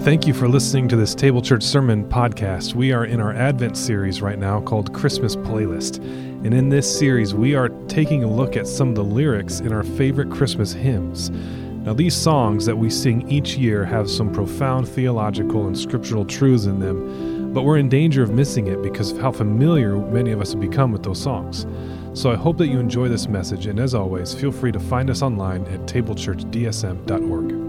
Thank you for listening to this Table Church Sermon podcast. We are in our Advent series right now called Christmas Playlist. And in this series, we are taking a look at some of the lyrics in our favorite Christmas hymns. Now, these songs that we sing each year have some profound theological and scriptural truths in them, but we're in danger of missing it because of how familiar many of us have become with those songs. So I hope that you enjoy this message, and as always, feel free to find us online at tablechurchdsm.org.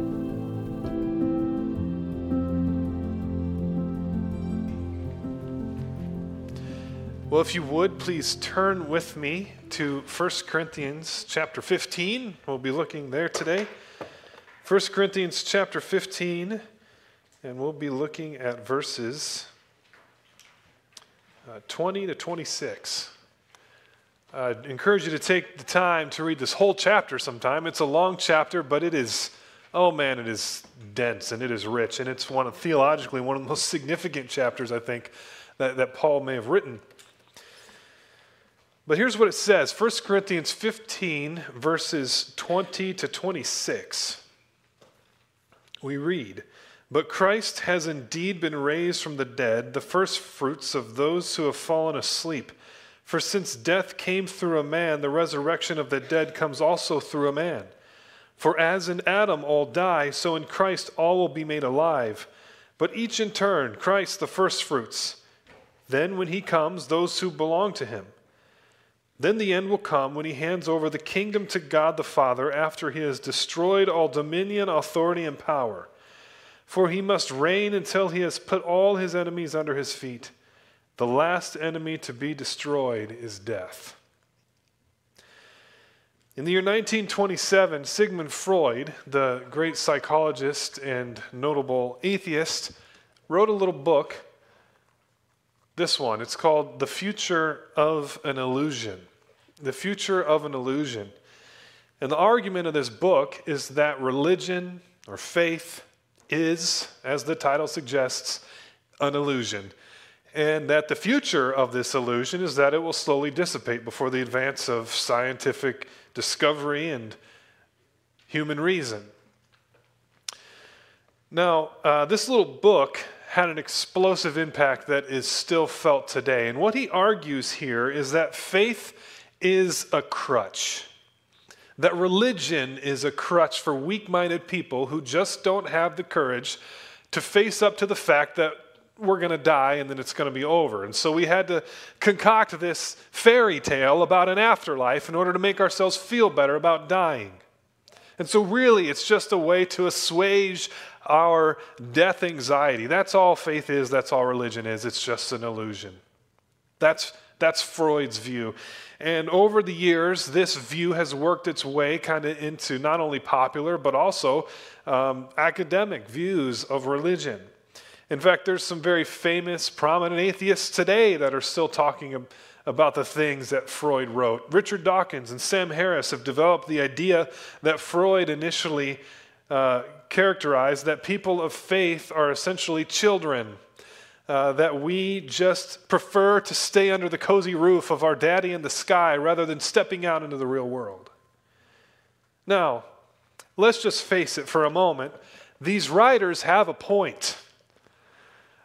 Well, if you would, please turn with me to 1 Corinthians chapter 15. We'll be looking there today. 1 Corinthians chapter 15, and we'll be looking at verses uh, 20 to 26. I encourage you to take the time to read this whole chapter sometime. It's a long chapter, but it is, oh man, it is dense and it is rich. And it's one of, theologically, one of the most significant chapters, I think, that, that Paul may have written. But here's what it says 1 Corinthians 15, verses 20 to 26. We read, But Christ has indeed been raised from the dead, the first fruits of those who have fallen asleep. For since death came through a man, the resurrection of the dead comes also through a man. For as in Adam all die, so in Christ all will be made alive. But each in turn, Christ the firstfruits. Then when he comes, those who belong to him. Then the end will come when he hands over the kingdom to God the Father after he has destroyed all dominion, authority, and power. For he must reign until he has put all his enemies under his feet. The last enemy to be destroyed is death. In the year 1927, Sigmund Freud, the great psychologist and notable atheist, wrote a little book. This one, it's called The Future of an Illusion the future of an illusion. And the argument of this book is that religion or faith is, as the title suggests, an illusion. And that the future of this illusion is that it will slowly dissipate before the advance of scientific discovery and human reason. Now, uh, this little book had an explosive impact that is still felt today. And what he argues here is that faith is a crutch. That religion is a crutch for weak minded people who just don't have the courage to face up to the fact that we're going to die and then it's going to be over. And so we had to concoct this fairy tale about an afterlife in order to make ourselves feel better about dying. And so, really, it's just a way to assuage our death anxiety. That's all faith is, that's all religion is. It's just an illusion. That's, that's Freud's view. And over the years, this view has worked its way kind of into not only popular, but also um, academic views of religion. In fact, there's some very famous, prominent atheists today that are still talking about the things that Freud wrote. Richard Dawkins and Sam Harris have developed the idea that Freud initially uh, characterized that people of faith are essentially children uh, that we just prefer to stay under the cozy roof of our daddy in the sky rather than stepping out into the real world. Now, let's just face it for a moment. These writers have a point.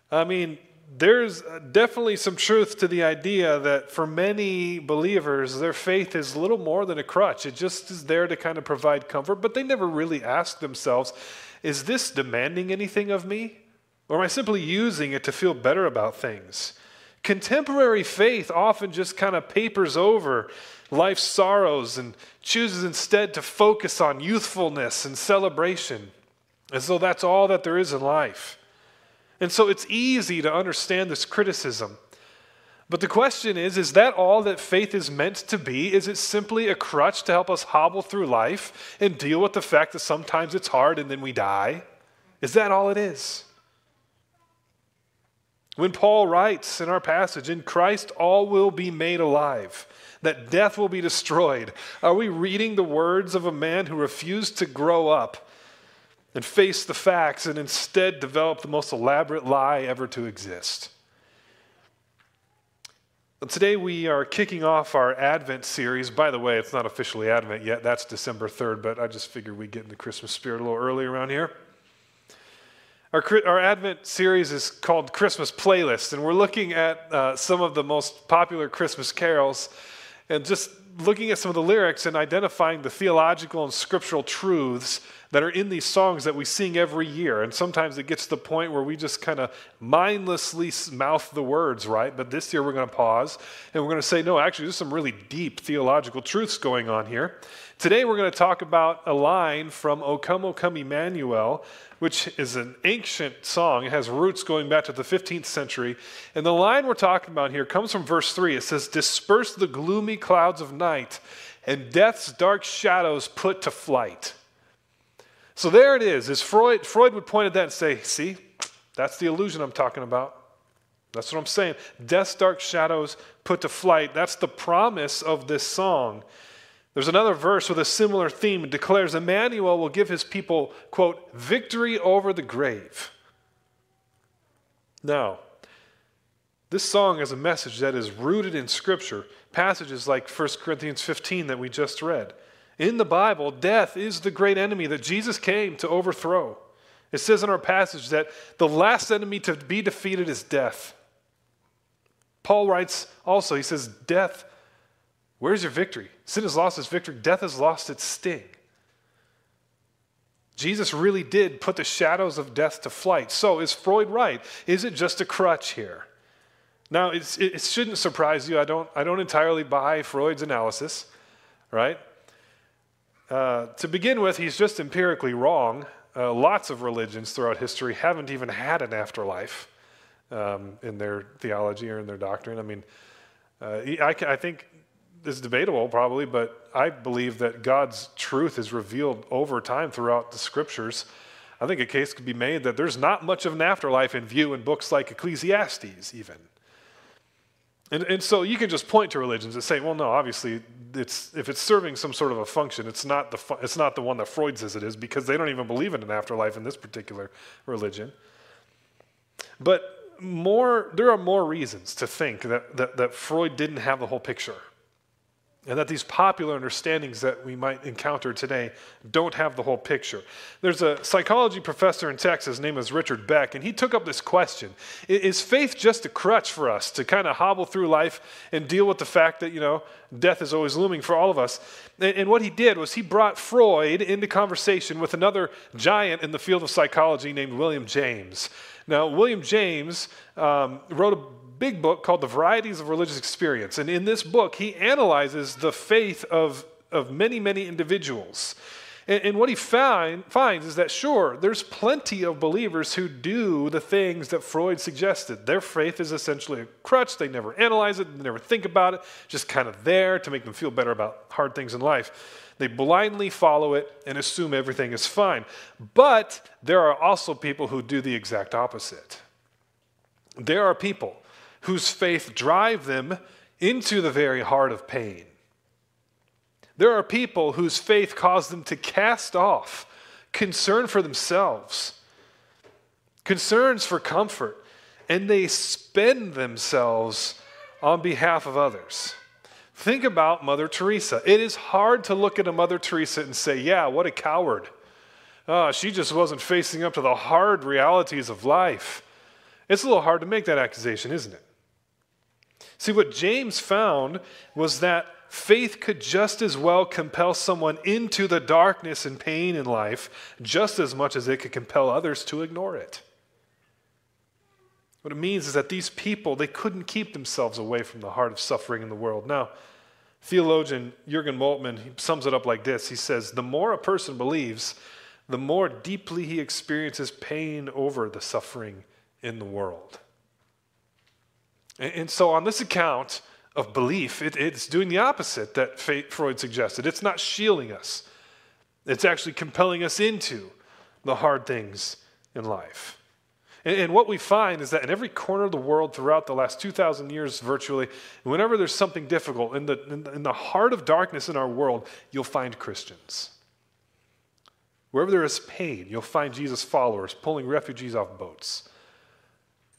I mean, there's definitely some truth to the idea that for many believers, their faith is little more than a crutch. It just is there to kind of provide comfort, but they never really ask themselves, is this demanding anything of me? Or am I simply using it to feel better about things? Contemporary faith often just kind of papers over life's sorrows and chooses instead to focus on youthfulness and celebration, as though that's all that there is in life. And so it's easy to understand this criticism. But the question is is that all that faith is meant to be? Is it simply a crutch to help us hobble through life and deal with the fact that sometimes it's hard and then we die? Is that all it is? When Paul writes in our passage, in Christ all will be made alive, that death will be destroyed, are we reading the words of a man who refused to grow up and face the facts and instead develop the most elaborate lie ever to exist? Well, today we are kicking off our Advent series. By the way, it's not officially Advent yet, that's December 3rd, but I just figured we'd get in the Christmas spirit a little early around here. Our, our Advent series is called Christmas Playlist, and we're looking at uh, some of the most popular Christmas carols and just looking at some of the lyrics and identifying the theological and scriptural truths that are in these songs that we sing every year. And sometimes it gets to the point where we just kind of mindlessly mouth the words, right? But this year we're going to pause and we're going to say, no, actually, there's some really deep theological truths going on here. Today we're going to talk about a line from O Come, O Come Emmanuel, which is an ancient song. It has roots going back to the 15th century. And the line we're talking about here comes from verse 3. It says, Disperse the gloomy clouds of night and death's dark shadows put to flight. So there it As Is Freud, Freud would point at that and say, see, that's the illusion I'm talking about. That's what I'm saying. Death's dark shadows put to flight. That's the promise of this song. There's another verse with a similar theme. It declares Emmanuel will give his people, quote, victory over the grave. Now, this song is a message that is rooted in Scripture, passages like 1 Corinthians 15 that we just read. In the Bible, death is the great enemy that Jesus came to overthrow. It says in our passage that the last enemy to be defeated is death. Paul writes also, he says, Death, where's your victory? Sin has lost its victory, death has lost its sting. Jesus really did put the shadows of death to flight. So, is Freud right? Is it just a crutch here? Now, it shouldn't surprise you. I don't, I don't entirely buy Freud's analysis, right? Uh, to begin with, he's just empirically wrong. Uh, lots of religions throughout history haven't even had an afterlife um, in their theology or in their doctrine. I mean, uh, I, I think it's debatable probably, but I believe that God's truth is revealed over time throughout the scriptures. I think a case could be made that there's not much of an afterlife in view in books like Ecclesiastes, even. And, and so you can just point to religions and say, well, no, obviously, it's, if it's serving some sort of a function, it's not, the, it's not the one that Freud says it is because they don't even believe in an afterlife in this particular religion. But more, there are more reasons to think that, that, that Freud didn't have the whole picture and that these popular understandings that we might encounter today don't have the whole picture. There's a psychology professor in Texas, his name is Richard Beck, and he took up this question Is faith just a crutch for us to kind of hobble through life and deal with the fact that, you know, death is always looming for all of us? And, what he did was he brought Freud into conversation with another giant in the field of psychology named William James. Now, William James um, wrote a big book called The Varieties of Religious Experience. And in this book, he analyzes the faith of, of many, many individuals. And, and what he find, finds is that, sure, there's plenty of believers who do the things that Freud suggested. Their faith is essentially a crutch. They never analyze it, they never think about it, just kind of there to make them feel better about hard things in life. They blindly follow it and assume everything is fine. But there are also people who do the exact opposite. There are people whose faith drive them into the very heart of pain. There are people whose faith caused them to cast off concern for themselves, concerns for comfort, and they spend themselves on behalf of others. Think about Mother Teresa. It is hard to look at a Mother Teresa and say, yeah, what a coward. Oh, she just wasn't facing up to the hard realities of life. It's a little hard to make that accusation, isn't it? See, what James found was that faith could just as well compel someone into the darkness and pain in life just as much as it could compel others to ignore it. What it means is that these people, they couldn't keep themselves away from the heart of suffering in the world. Now, theologian Jurgen Moltmann sums it up like this He says, The more a person believes, the more deeply he experiences pain over the suffering in the world. And so, on this account of belief, it, it's doing the opposite that Freud suggested. It's not shielding us, it's actually compelling us into the hard things in life. And, what we find is that in every corner of the world throughout the last 2,000 years, virtually, whenever there's something difficult, in the, in the heart of darkness in our world, you'll find Christians. Wherever there is pain, you'll find Jesus' followers pulling refugees off boats,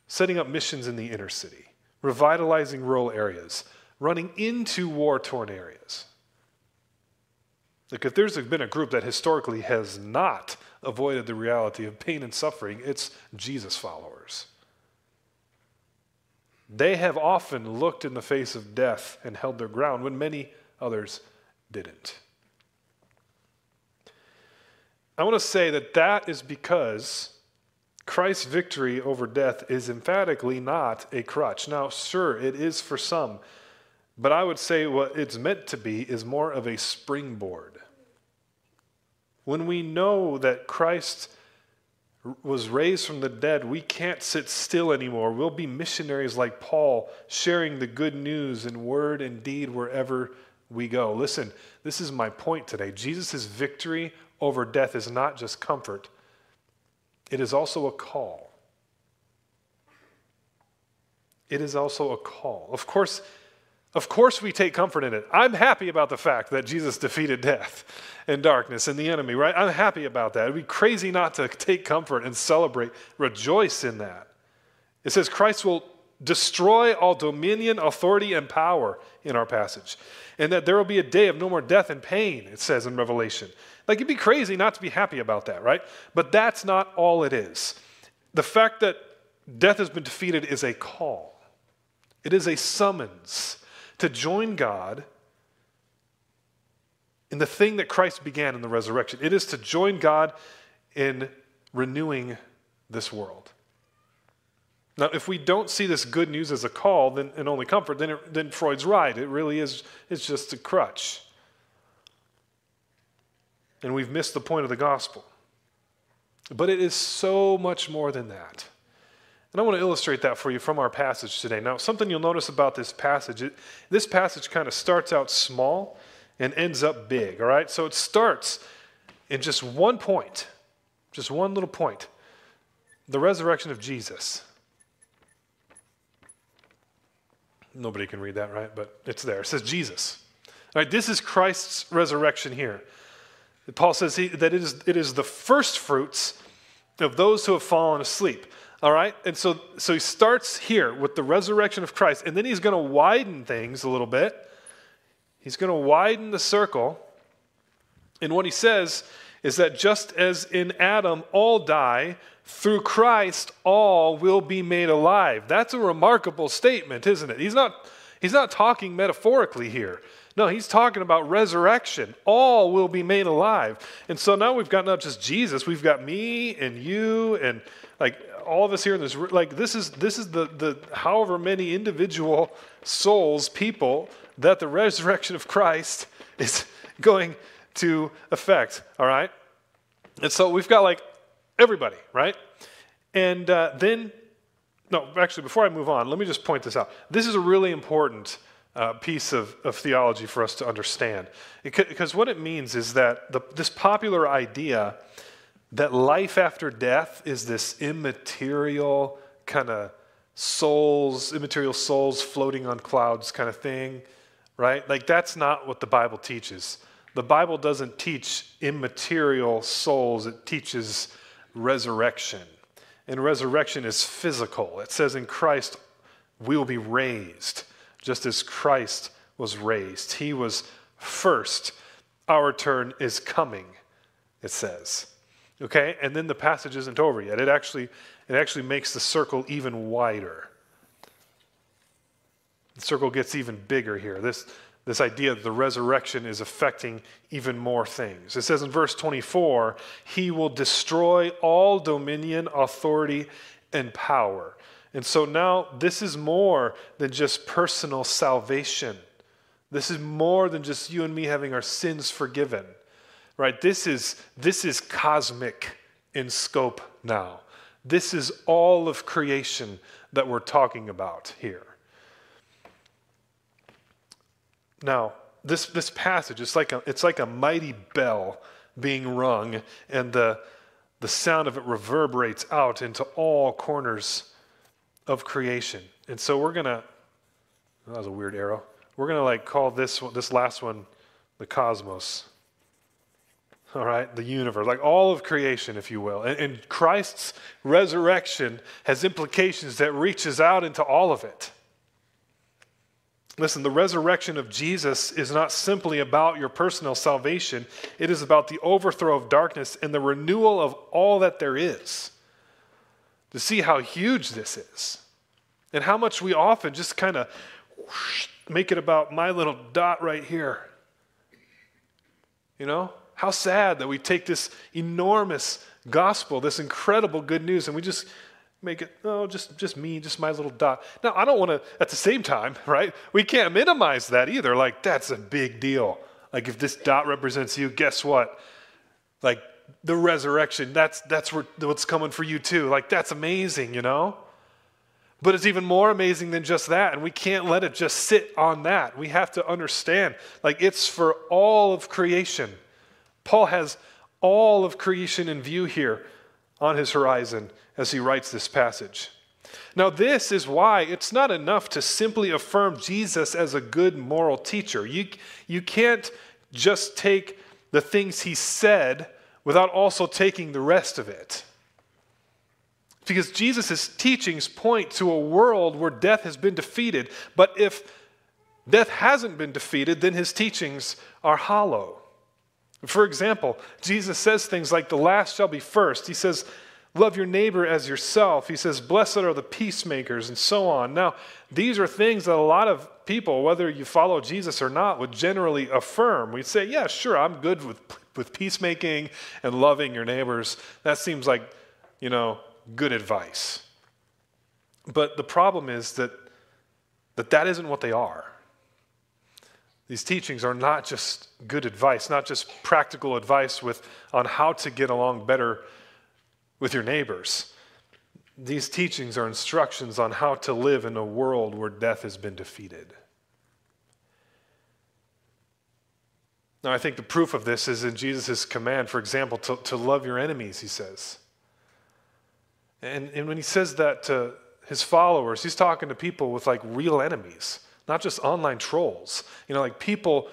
setting up missions in the inner city revitalizing rural areas, running into war torn areas. Look, if there's been a group that historically has not avoided the reality of pain and suffering, it's Jesus followers. They have often looked in the face of death and held their ground when many others didn't. I want to say that that is because Christ's victory over death is emphatically not a crutch. Now, sure, it is for some, but I would say what it's meant to be is more of a springboard. When we know that Christ was raised from the dead, we can't sit still anymore. We'll be missionaries like Paul, sharing the good news in word and deed wherever we go. Listen, this is my point today. Jesus' victory over death is not just comfort, it is also a call. It is also a call. Of course, of course we take comfort in it. I'm happy about the fact that Jesus defeated death and darkness and the enemy, right? I'm happy about that. It'd be crazy not to take comfort and celebrate, rejoice in that. It says Christ will destroy all dominion, authority, and power in our passage. And that there will be a day of no more death and pain, it says in Revelation. Like, it'd be crazy not to be happy about that, right? But that's not all it is. The fact that death has been defeated is a call, it is a summons to join God in the thing that Christ began in the resurrection. It is to join God in renewing this world. Now, if we don't see this good news as a call then, and only comfort, then, it, then Freud's right. It really is it's just a crutch. And we've missed the point of the gospel. But it is so much more than that. And I want to illustrate that for you from our passage today. Now, something you'll notice about this passage, it, this passage kind of starts out small and ends up big, all right? So it starts in just one point, just one little point the resurrection of Jesus. Nobody can read that, right? But it's there. It says Jesus. All right, this is Christ's resurrection here. Paul says he, that it is, it is the first fruits of those who have fallen asleep. All right? And so, so he starts here with the resurrection of Christ, and then he's going to widen things a little bit. He's going to widen the circle. And what he says is that just as in Adam all die, through Christ all will be made alive. That's a remarkable statement, isn't it? He's not, he's not talking metaphorically here. No, he's talking about resurrection. All will be made alive. And so now we've got not just Jesus, we've got me and you and like all of us here in this like this is this is the the however many individual souls, people that the resurrection of Christ is going to affect. All right, and so we've got like everybody, right? And uh, then, no, actually, before I move on, let me just point this out. This is a really important uh, piece of, of theology for us to understand. Because what it means is that the, this popular idea that life after death is this immaterial kind of souls, immaterial souls floating on clouds kind of thing, right? Like that's not what the Bible teaches. The Bible doesn't teach immaterial souls, it teaches resurrection. And resurrection is physical. It says in Christ, we will be raised just as Christ was raised. He was first. Our turn is coming, it says. Okay? And then the passage isn't over yet. It actually, it actually makes the circle even wider. The circle gets even bigger here. This, this idea that the resurrection is affecting even more things. It says in verse 24, He will destroy all dominion, authority, and power. And so now this is more than just personal salvation. This is more than just you and me having our sins forgiven. Right? This is this is cosmic in scope now. This is all of creation that we're talking about here. Now, this, this passage, it's like, a, it's like a mighty bell being rung, and the, the sound of it reverberates out into all corners of creation. And so we're going to, that was a weird arrow. We're going to like call this one, this last one the cosmos. All right, the universe, like all of creation, if you will. And, and Christ's resurrection has implications that reaches out into all of it. Listen, the resurrection of Jesus is not simply about your personal salvation, it is about the overthrow of darkness and the renewal of all that there is. To see how huge this is and how much we often just kind of make it about my little dot right here. You know? How sad that we take this enormous gospel, this incredible good news, and we just make it, oh, just, just me, just my little dot. Now, I don't want to, at the same time, right? We can't minimize that either. Like, that's a big deal. Like, if this dot represents you, guess what? Like, the resurrection, that's, that's what's coming for you too. Like, that's amazing, you know? But it's even more amazing than just that. And we can't let it just sit on that. We have to understand, like, it's for all of creation. Paul has all of creation in view here on his horizon as he writes this passage. Now, this is why it's not enough to simply affirm Jesus as a good moral teacher. You, you can't just take the things he said without also taking the rest of it. Because Jesus' teachings point to a world where death has been defeated. But if death hasn't been defeated, then his teachings are hollow. For example, Jesus says things like, The last shall be first. He says, Love your neighbor as yourself. He says, Blessed are the peacemakers, and so on. Now, these are things that a lot of people, whether you follow Jesus or not, would generally affirm. We'd say, Yeah, sure, I'm good with, with peacemaking and loving your neighbors. That seems like, you know, good advice. But the problem is that that, that isn't what they are. These teachings are not just good advice, not just practical advice with, on how to get along better with your neighbors. These teachings are instructions on how to live in a world where death has been defeated. Now, I think the proof of this is in Jesus' command, for example, to, to love your enemies, he says. And, and when he says that to his followers, he's talking to people with like real enemies not just online trolls, you know, like people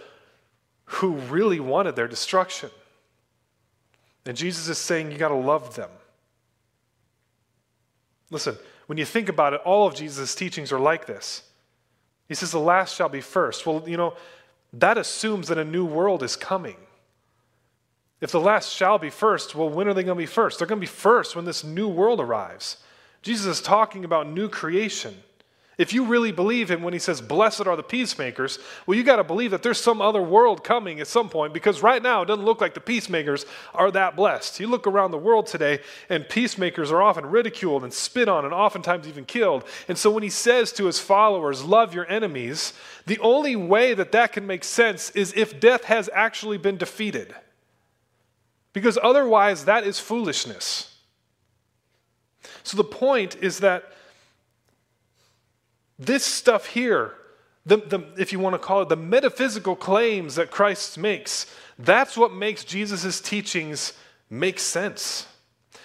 who really wanted their destruction. And Jesus is saying you got to love them. Listen, when you think about it, all of Jesus' teachings are like this. He says, The last shall be first. Well, you know, that assumes that a new world is coming. If the last shall be first, well, when are they going to be first? They're going to be first when this new world arrives. Jesus is talking about new creation. If you really believe him when he says, Blessed are the peacemakers, well, you got to believe that there's some other world coming at some point because right now it doesn't look like the peacemakers are that blessed. You look around the world today, and peacemakers are often ridiculed and spit on and oftentimes even killed. And so when he says to his followers, Love your enemies, the only way that that can make sense is if death has actually been defeated. Because otherwise, that is foolishness. So the point is that this stuff here, the, the, if you want to call it the metaphysical claims that Christ makes, that's what makes Jesus' teachings make sense.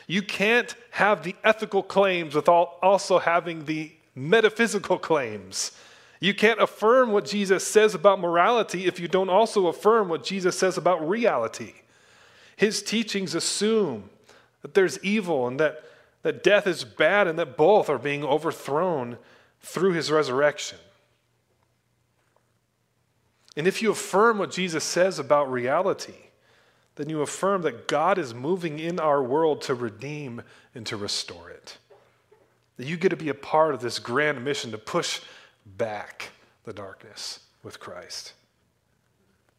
You can't have the ethical claims without also having the metaphysical claims. You can't affirm what Jesus says about morality if you don't also affirm what Jesus says about reality. His teachings assume that there's evil and that, that death is bad and that both are being overthrown through his resurrection. And if you affirm what Jesus says about reality, then you affirm that God is moving in our world to redeem and to restore it. That you get to be a part of this grand mission to push back the darkness with Christ.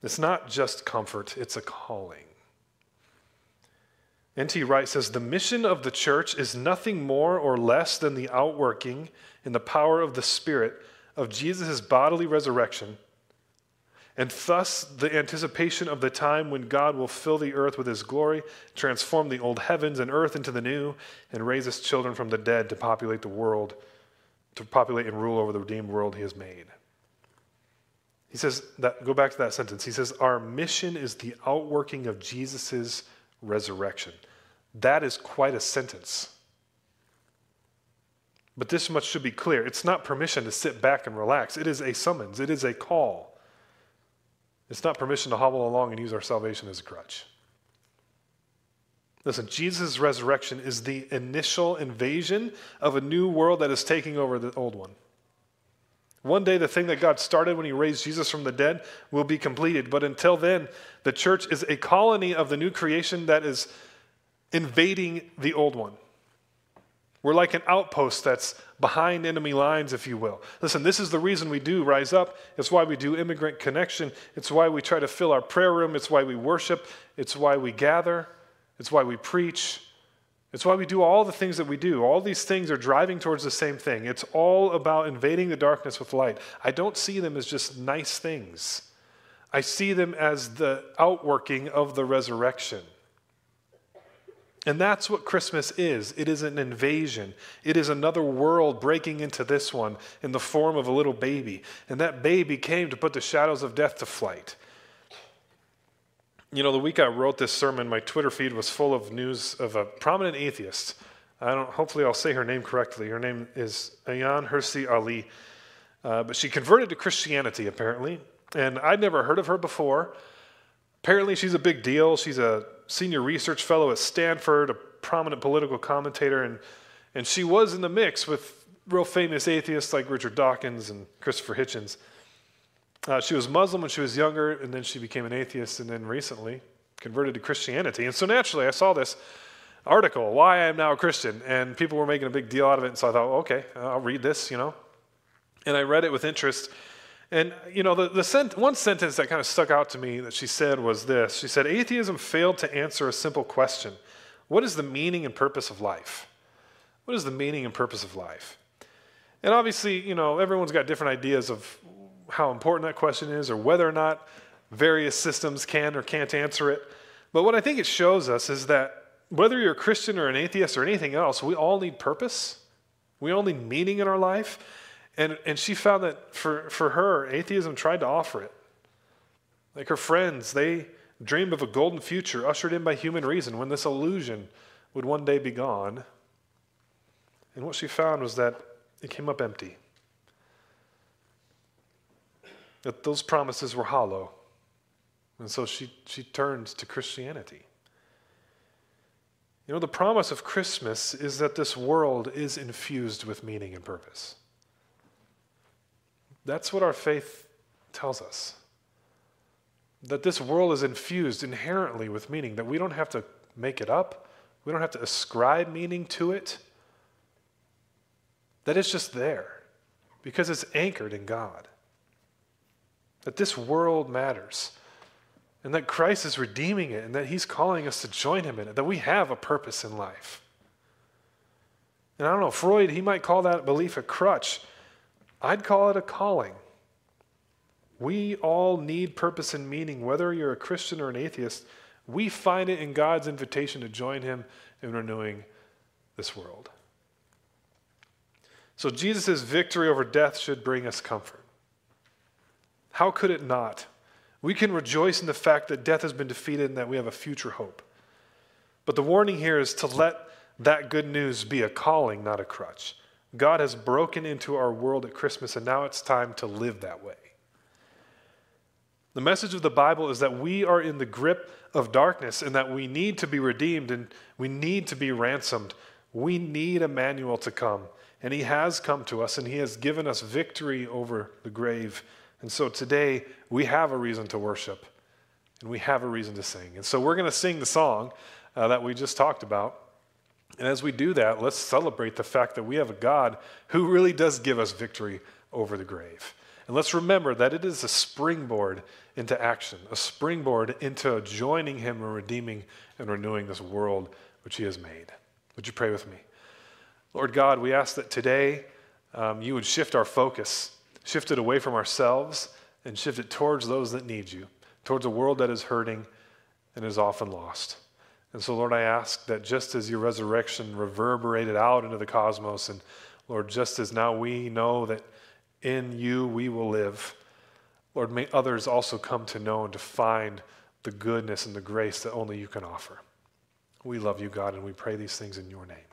It's not just comfort, it's a calling. N.T. Wright says the mission of the church is nothing more or less than the outworking in the power of the Spirit of Jesus' bodily resurrection, and thus the anticipation of the time when God will fill the earth with his glory, transform the old heavens and earth into the new, and raise his children from the dead to populate the world, to populate and rule over the redeemed world he has made. He says that go back to that sentence. He says, Our mission is the outworking of Jesus' resurrection. That is quite a sentence. But this much should be clear it's not permission to sit back and relax, it is a summons, it is a call. It's not permission to hobble along and use our salvation as a crutch. Listen, Jesus' resurrection is the initial invasion of a new world that is taking over the old one. One day, the thing that God started when He raised Jesus from the dead will be completed. But until then, the church is a colony of the new creation that is invading the old one. We're like an outpost that's behind enemy lines, if you will. Listen, this is the reason we do Rise Up. It's why we do Immigrant Connection. It's why we try to fill our prayer room. It's why we worship. It's why we gather. It's why we preach. It's why we do all the things that we do. All these things are driving towards the same thing. It's all about invading the darkness with light. I don't see them as just nice things, I see them as the outworking of the resurrection. And that's what Christmas is it is an invasion. It is another world breaking into this one in the form of a little baby. And that baby came to put the shadows of death to flight. You know, the week I wrote this sermon, my Twitter feed was full of news of a prominent atheist. I don't, hopefully, I'll say her name correctly. Her name is Ayaan Hirsi Ali. Uh, but she converted to Christianity, apparently. And I'd never heard of her before. Apparently, she's a big deal. She's a senior research fellow at Stanford, a prominent political commentator, and, and she was in the mix with real famous atheists like Richard Dawkins and Christopher Hitchens. Uh, she was Muslim when she was younger, and then she became an atheist, and then recently converted to Christianity. And so naturally, I saw this article, Why I Am Now a Christian, and people were making a big deal out of it. And so I thought, okay, I'll read this, you know. And I read it with interest. And, you know, the, the sent, one sentence that kind of stuck out to me that she said was this She said, Atheism failed to answer a simple question What is the meaning and purpose of life? What is the meaning and purpose of life? And obviously, you know, everyone's got different ideas of how important that question is or whether or not various systems can or can't answer it. But what I think it shows us is that whether you're a Christian or an atheist or anything else, we all need purpose. We all need meaning in our life. And, and she found that for, for her, atheism tried to offer it. Like her friends, they dreamed of a golden future ushered in by human reason when this illusion would one day be gone. And what she found was that it came up empty. That those promises were hollow. And so she, she turned to Christianity. You know, the promise of Christmas is that this world is infused with meaning and purpose. That's what our faith tells us. That this world is infused inherently with meaning, that we don't have to make it up, we don't have to ascribe meaning to it, that it's just there because it's anchored in God. That this world matters, and that Christ is redeeming it, and that He's calling us to join Him in it, that we have a purpose in life. And I don't know, Freud, he might call that belief a crutch. I'd call it a calling. We all need purpose and meaning, whether you're a Christian or an atheist. We find it in God's invitation to join Him in renewing this world. So, Jesus' victory over death should bring us comfort. How could it not? We can rejoice in the fact that death has been defeated and that we have a future hope. But the warning here is to let that good news be a calling, not a crutch. God has broken into our world at Christmas, and now it's time to live that way. The message of the Bible is that we are in the grip of darkness and that we need to be redeemed and we need to be ransomed. We need Emmanuel to come. And he has come to us and he has given us victory over the grave. And so today we have a reason to worship and we have a reason to sing. And so we're going to sing the song uh, that we just talked about. And as we do that, let's celebrate the fact that we have a God who really does give us victory over the grave. And let's remember that it is a springboard into action, a springboard into joining Him and redeeming and renewing this world which He has made. Would you pray with me? Lord God, we ask that today um, you would shift our focus, shift it away from ourselves, and shift it towards those that need you, towards a world that is hurting and is often lost. And so, Lord, I ask that just as your resurrection reverberated out into the cosmos, and Lord, just as now we know that in you we will live, Lord, may others also come to know and to find the goodness and the grace that only you can offer. We love you, God, and we pray these things in your name.